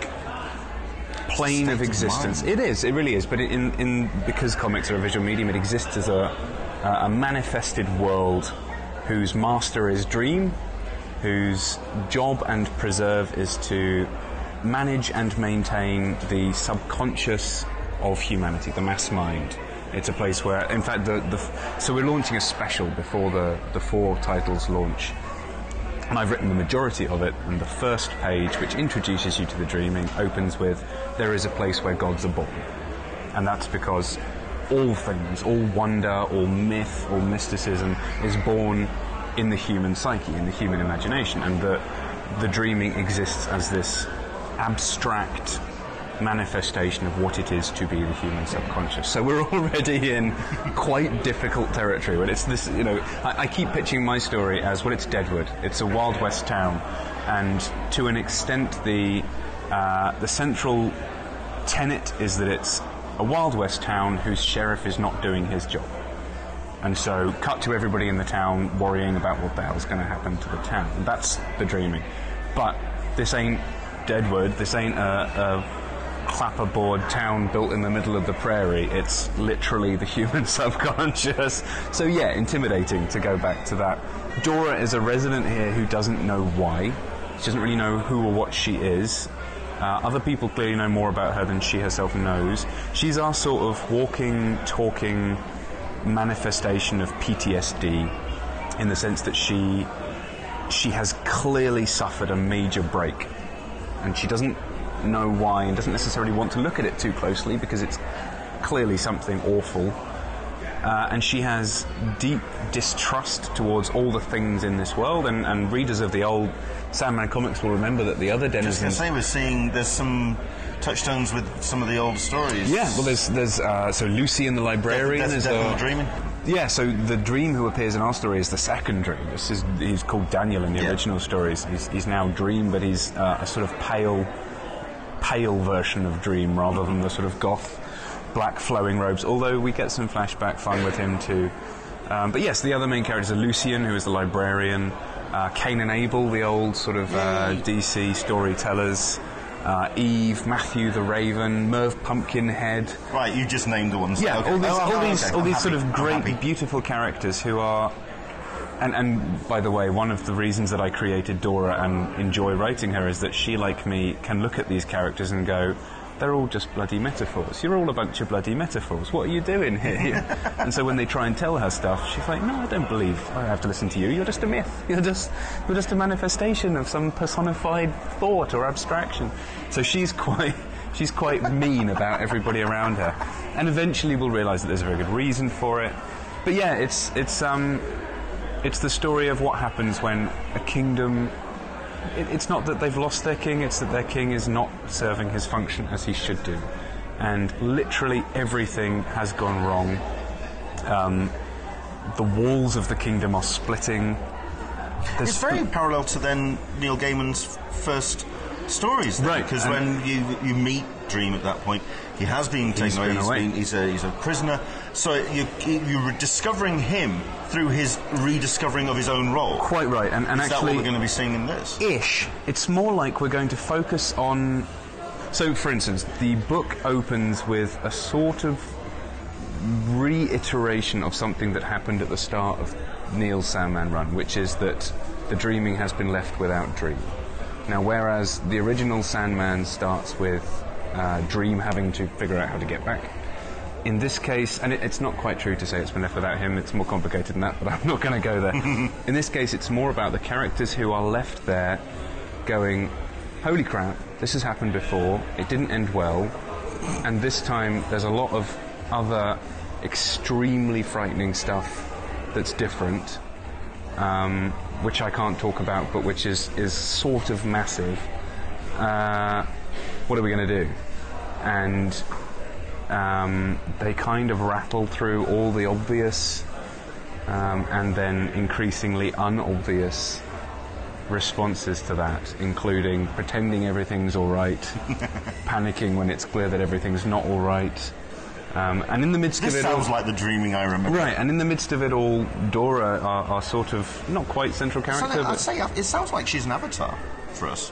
Speaker 3: plane of
Speaker 2: State of
Speaker 3: existence. It is. It really is. But in in because comics are a visual medium, it exists as a a manifested world whose master is dream, whose job and preserve is to manage and maintain the subconscious of humanity, the mass mind. It's a place where, in fact, the, the so we're launching a special before the, the four titles launch. And I've written the majority of it, and the first page, which introduces you to the dreaming, opens with There is a place where gods are born. And that's because all things, all wonder, all myth, all mysticism is born in the human psyche, in the human imagination, and that the dreaming exists as this abstract manifestation of what it is to be the human subconscious. So we're already in quite difficult territory. But it's this, you know, I, I keep pitching my story as well. It's Deadwood. It's a Wild West town, and to an extent, the uh, the central tenet is that it's a Wild West town whose sheriff is not doing his job. And so, cut to everybody in the town worrying about what the hell's going to happen to the town. And that's the dreaming. But this ain't Deadwood. This ain't a, a clapperboard town built in the middle of the prairie. It's literally the human subconscious. So, yeah, intimidating to go back to that. Dora is a resident here who doesn't know why. She doesn't really know who or what she is. Uh, other people clearly know more about her than she herself knows. She's our sort of walking, talking manifestation of PTSD in the sense that she she has clearly suffered a major break and she doesn't know why and doesn't necessarily want to look at it too closely because it's clearly something awful uh, and she has deep distrust towards all the things in this world and, and readers of the old Sandman comics will remember that the other
Speaker 2: I was going to say, we're seeing there's some touchstones with some of the old stories.
Speaker 3: yeah well there's there's uh, so Lucien the librarian
Speaker 2: Death,
Speaker 3: is
Speaker 2: Death
Speaker 3: a-
Speaker 2: the Dreaming.
Speaker 3: Yeah, so the dream who appears in our story is the second dream. This is he's called Daniel in the
Speaker 2: Yeah.
Speaker 3: original stories. He's, he's now Dream, but he's uh, a sort of pale, pale version of Dream rather than the sort of goth, black flowing robes. Although we get some flashback fun with him too. Um, but yes, the other main characters are Lucien, who is the librarian, uh, Cain and Abel, the old sort of uh, DC storytellers. Uh, Eve, Matthew the Raven, Merv Pumpkinhead,
Speaker 2: Right, you just named the ones.
Speaker 3: yeah,
Speaker 2: Okay.
Speaker 3: all these,
Speaker 2: Oh,
Speaker 3: all
Speaker 2: oh,
Speaker 3: these,
Speaker 2: okay.
Speaker 3: all
Speaker 2: I'm
Speaker 3: these sort of great, beautiful characters who are. And, and by the way, one of the reasons that I created Dora and enjoy writing her is that she, like me, can look at these characters and go, they're all just bloody metaphors. You're all a bunch of bloody metaphors. What are you doing here? and so when they try and tell her stuff, she's like, no, I don't believe I have to listen to you. You're just a myth. You're just, you're just a manifestation of some personified thought or abstraction. So she's quite, she's quite mean about everybody around her. And eventually we'll realise that there's a very good reason for it. But yeah, it's, it's, um, it's the story of what happens when a kingdom it, it's not that they've lost their king, it's that their king is not serving his function as he should do. And literally everything has gone wrong. Um, the walls of the kingdom are splitting. There's
Speaker 2: It's very parallel to then Neil Gaiman's first stories, then,
Speaker 3: Right,
Speaker 2: Because when you you meet Dream at that point, he has been taken away.
Speaker 3: been
Speaker 2: He's,
Speaker 3: away.
Speaker 2: been, he's a he's a prisoner. So you you're discovering him through his rediscovering of his own role.
Speaker 3: quite right. And, and
Speaker 2: Is that
Speaker 3: actually,
Speaker 2: what we're going to be seeing in this?
Speaker 3: ish. It's more like we're going to focus on. So, for instance, the book opens with a sort of reiteration of something that happened at the start of Neil's Sandman run, which is that the dreaming has been left without Dream. Now, whereas the original Sandman starts with uh, Dream having to figure out how to get back, in this case, and it, it's not quite true to say it's been left without him, it's more complicated than that, but I'm not going to go there. in this case, it's more about the characters who are left there going, holy crap, this has happened before, it didn't end well, and this time there's a lot of other extremely frightening stuff that's different, um, which I can't talk about, but which is, is sort of massive. Uh, what are we going to do? And um, they kind of rattle through all the obvious um, and then increasingly unobvious responses to that, including pretending everything's all right, panicking when it's clear that everything's not all right. Um, and in the midst
Speaker 2: This
Speaker 3: of it all,
Speaker 2: sounds like the dreaming I remember.
Speaker 3: right, and in the midst of it all, Dora, our, our sort of not quite central
Speaker 2: So
Speaker 3: character,
Speaker 2: I'd say it sounds like she's an avatar for us.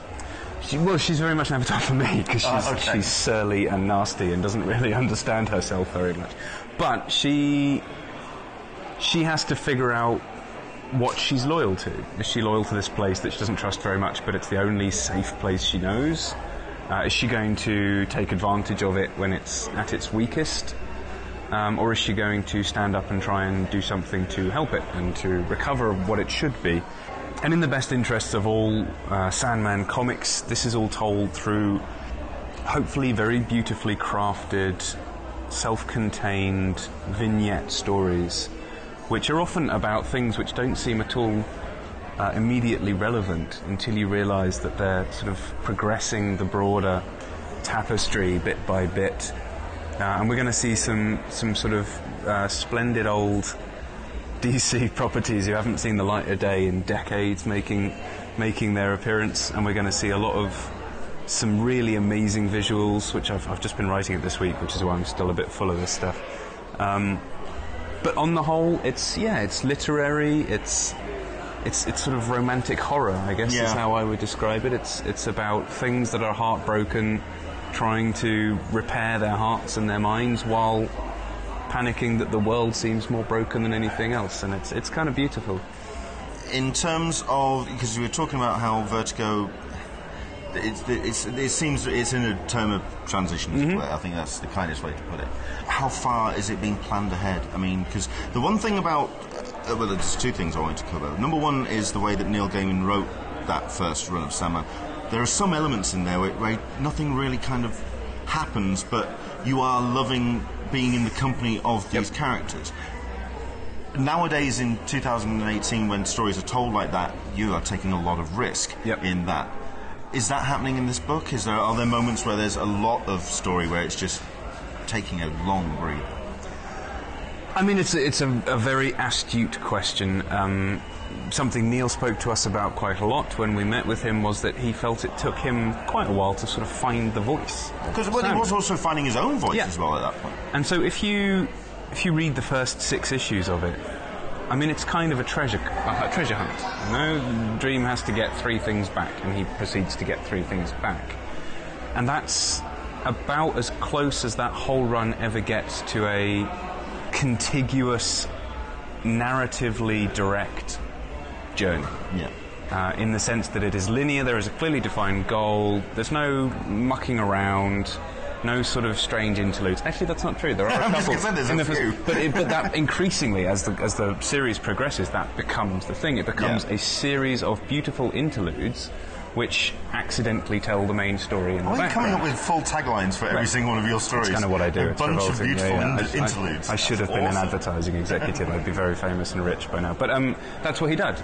Speaker 3: She, well, she's very much an avatar for me because she's,
Speaker 2: Oh, okay.
Speaker 3: she's surly and nasty and doesn't really understand herself very much. But she she has to figure out what she's loyal to. Is she loyal to this place that she doesn't trust very much, but it's the only safe place she knows? Uh, is she going to take advantage of it when it's at its weakest? Um, or is she going to stand up and try and do something to help it and to recover what it should be? And in the best interests of all uh, Sandman comics, this is all told through hopefully very beautifully crafted, self contained vignette stories, which are often about things which don't seem at all uh, immediately relevant until you realize that they're sort of progressing the broader tapestry bit by bit. Uh, and we're going to see some, some sort of uh, splendid old DC properties who haven't seen the light of day in decades making making their appearance, and we're going to see a lot of some really amazing visuals, which I've, I've just been writing it this week, which is why I'm still a bit full of this stuff. Um, but on the whole, it's yeah, it's literary. It's it's it's sort of romantic horror, I guess is how I would describe it. It's it's about things that are heartbroken, trying to repair their hearts and their minds while panicking that the world seems more broken than anything else, and it's it's kind of beautiful.
Speaker 2: In terms of, because you were talking about how Vertigo, it's, it's, it seems it's in a term of transition. were. I think that's the kindest way to put it. How far is it being planned ahead? I mean, because the one thing about, uh, well, there's two things I wanted to cover. Number one is the way that Neil Gaiman wrote that first run of Sandman. There are some elements in there where, where nothing really kind of happens, but you are loving being in the company of these characters. Nowadays in 2018 when stories are told like that you are taking a lot of risk
Speaker 3: Yep.
Speaker 2: in that. Is that happening in this book? Is there are there moments where there's a lot of story where it's just taking a long breather?
Speaker 3: I mean, it's a, it's a, a very astute question. Um, something Neil spoke to us about quite a lot when we met with him was that he felt it took him quite a while to sort of find the voice.
Speaker 2: because well, he was also finding his own voice
Speaker 3: Yeah.
Speaker 2: as well at that point.
Speaker 3: And so if you if you read the first six issues of it, I mean it's kind of a treasure a treasure hunt. You know, Dream has to get three things back, and he proceeds to get three things back, and that's about as close as that whole run ever gets to a contiguous, narratively direct journey
Speaker 2: yeah
Speaker 3: uh, in the sense that it is linear. There is a clearly defined goal. There's no mucking around. No sort of strange interludes. Actually, that's not true. There are a couple.
Speaker 2: say there's
Speaker 3: in
Speaker 2: a
Speaker 3: the first-
Speaker 2: few.
Speaker 3: but, it, but that increasingly, as the as the series progresses, that becomes the thing. It becomes
Speaker 2: Yeah.
Speaker 3: a series of beautiful interludes, which accidentally tell the main story in the
Speaker 2: Why are you coming up with full taglines for every
Speaker 3: Right.
Speaker 2: single one of your stories?
Speaker 3: That's kind of what I do.
Speaker 2: A
Speaker 3: It's
Speaker 2: bunch of beautiful
Speaker 3: Yeah, yeah.
Speaker 2: in-
Speaker 3: I- I-
Speaker 2: interludes.
Speaker 3: I, should have
Speaker 2: That's
Speaker 3: been an advertising executive. I'd be very famous and rich by now. But um, that's what he did.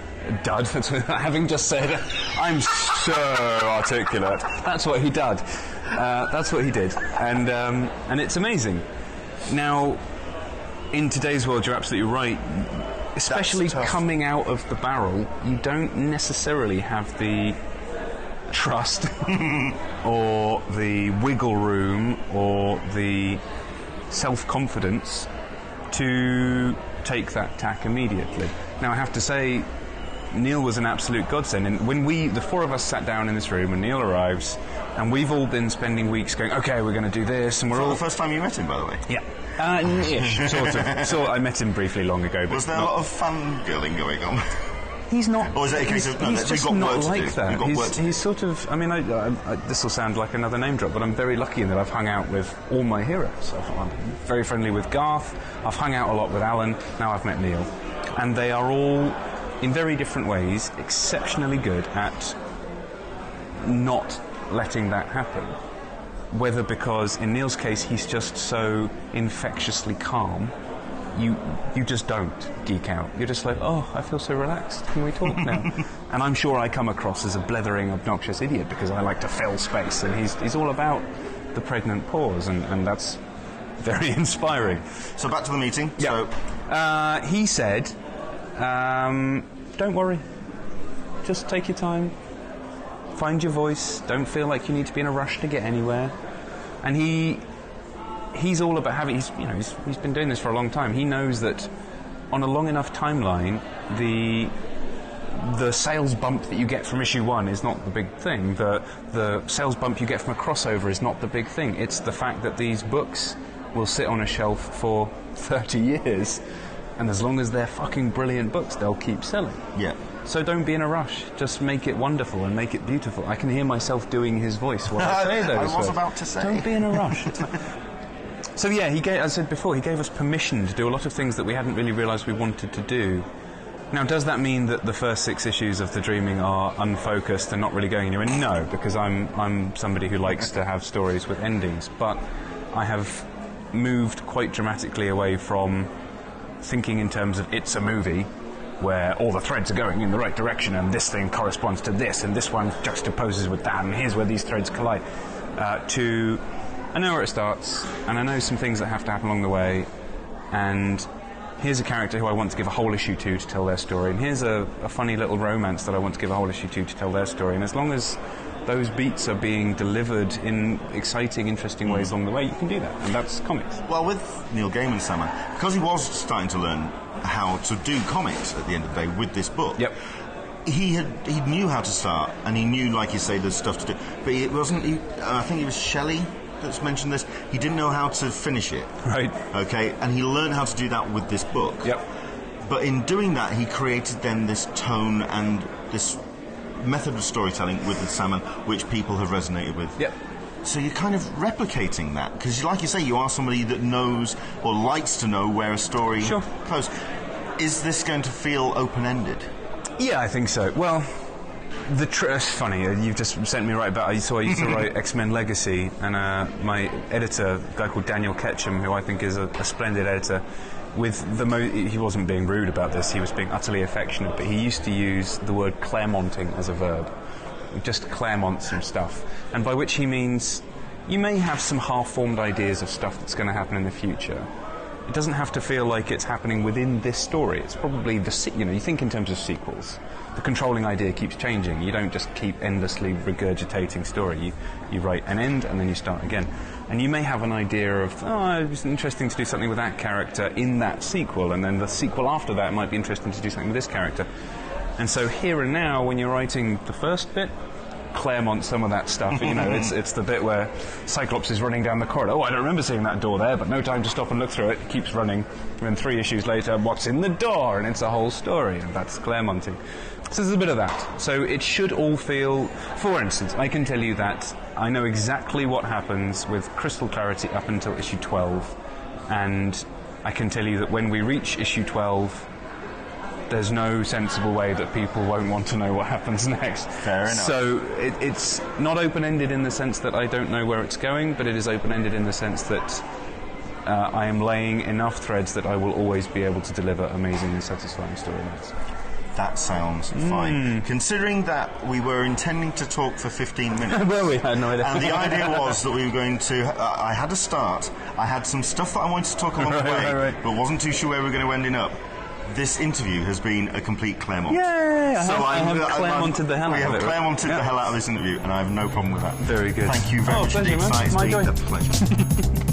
Speaker 3: Dud. That's what, having just said, I'm so articulate. That's what he did. Uh, that's what he did, and um, and it's amazing. Now, in today's world, you're absolutely right. Especially coming out of the barrel, you don't necessarily have the trust or the wiggle room or the self confidence to take that tack immediately. Now, I have to say, Neil was an absolute godsend. And when we, the four of us, sat down in this room and Neil arrives, and we've all been spending weeks going, okay, we're going to do this, and we're
Speaker 2: Well,
Speaker 3: all.
Speaker 2: the first time you met him, by the way.
Speaker 3: yeah. Uh, ish, sort of. So I met him briefly long ago. But
Speaker 2: Was there a lot of fangirling going on?
Speaker 3: He's not.
Speaker 2: Or is it a case
Speaker 3: he's,
Speaker 2: of, no,
Speaker 3: he's just not like that. He's, he's sort of. I mean, I, I, I, this will sound like another name drop, but I'm very lucky in that I've hung out with all my heroes. I'm very friendly with Garth. I've hung out a lot with Alan. Now I've met Neil, and they are all, in very different ways, exceptionally good at not letting that happen. Whether because in Neil's case he's just so infectiously calm, you you just don't geek out. You're just like, oh, I feel so relaxed. Can we talk now? and I'm sure I come across as a blethering, obnoxious idiot because I like to fill space, and he's he's all about the pregnant pause, and, and that's very inspiring.
Speaker 2: So back to the meeting. So
Speaker 3: Uh, he said, um, "Don't worry, just take your time, find your voice. Don't feel like you need to be in a rush to get anywhere." And he he's all about having. He's you know he's, he's been doing this for a long time. He knows that on a long enough timeline, the the sales bump that you get from issue one is not the big thing. The the sales bump you get from a crossover is not the big thing. It's the fact that these books will sit on a shelf for 30 years, and as long as they're fucking brilliant books, they'll keep selling.
Speaker 2: yeah.
Speaker 3: So don't be in a rush. Just make it wonderful and make it beautiful. I can hear myself doing his voice while I say those.
Speaker 2: I was
Speaker 3: words.
Speaker 2: about to say.
Speaker 3: Don't be in a rush. so yeah, he gave, as I said before, he gave us permission to do a lot of things that we hadn't really realised we wanted to do. Now, does that mean that the first six issues of The Dreaming are unfocused and not really going anywhere? No, because I'm I'm somebody who likes to have stories with endings, but I have moved quite dramatically away from thinking in terms of it's a movie where all the threads are going in the right direction and this thing corresponds to this and this one juxtaposes with that and here's where these threads collide uh, to I know where it starts and I know some things that have to happen along the way and here's a character who I want to give a whole issue to to tell their story and here's a, a funny little romance that I want to give a whole issue to to tell their story and as long as those beats are being delivered in exciting, interesting ways mm. along the way, you can do that. And that's comics.
Speaker 2: Well, with Neil Gaiman, Sandman, because he was starting to learn how to do comics at the end of the day with this book.
Speaker 3: Yep.
Speaker 2: He had he knew how to start, and he knew, like you say, there's stuff to do. But it wasn't. He, I think it was Shelley that's mentioned this. He didn't know how to finish it.
Speaker 3: Right.
Speaker 2: Okay, and he learned how to do that with this book.
Speaker 3: Yep.
Speaker 2: But in doing that, he created then this tone and this method of storytelling with the Sandman, which people have resonated with.
Speaker 3: Yep.
Speaker 2: So you're kind of replicating that because, like you say, you are somebody that knows or likes to know where a story
Speaker 3: Sure.
Speaker 2: goes. Is this going to feel open-ended?
Speaker 3: Yeah, I think so. Well, the tr- it's funny. Uh, you've just sent me right back. I saw I used to write X Men Legacy, and uh, my editor, a guy called Daniel Ketchum, who I think is a, a splendid editor, with the mo- he wasn't being rude about this. He was being utterly affectionate, but he used to use the word claremonting as a verb, just claremont some stuff, and by which he means you may have some half-formed ideas of stuff that's going to happen in the future. It doesn't have to feel like it's happening within this story. It's probably the you know you think in terms of sequels. The controlling idea keeps changing. You don't just keep endlessly regurgitating story. You you write an end and then you start again. And you may have an idea of oh it's interesting to do something with that character in that sequel, and then the sequel after that might be interesting to do something with this character. And so here and now, when you're writing the first bit, Claremont some of that stuff. You know, it's it's the bit where Cyclops is running down the corridor. Oh, I don't remember seeing that door there, but no time to stop and look through it. It keeps running. And then three issues later, what's in the door? And it's a whole story, and that's Claremonting. So there's a bit of that. So it should all feel. For instance, I can tell you that I know exactly what happens with crystal clarity up until issue 12, and I can tell you that when we reach issue 12 there's no sensible way that people won't want to know what happens next.
Speaker 2: Fair enough.
Speaker 3: So it, it's not open-ended in the sense that I don't know where it's going, but it is open-ended in the sense that uh, I am laying enough threads that I will always be able to deliver amazing and satisfying storylines.
Speaker 2: That sounds
Speaker 3: Hmm.
Speaker 2: fine. Considering that we were intending to talk for 15 minutes.
Speaker 3: well, we had no idea.
Speaker 2: And the idea was that we were going to. Uh, I had a start. I had some stuff that I wanted to talk along
Speaker 3: Right,
Speaker 2: the way,
Speaker 3: right, right.
Speaker 2: but wasn't too sure where we were going to end up. This interview has been a complete Claremont.
Speaker 3: Yay! I have- I have Claremonted the hell out of
Speaker 2: have
Speaker 3: it, right?
Speaker 2: Claremonted
Speaker 3: Yeah.
Speaker 2: the hell out of this interview, and I have no problem with that.
Speaker 3: Very good.
Speaker 2: Thank you very
Speaker 3: Oh,
Speaker 2: much
Speaker 3: pleasure,
Speaker 2: indeed.
Speaker 3: man. My
Speaker 2: been
Speaker 3: joy.
Speaker 2: a pleasure.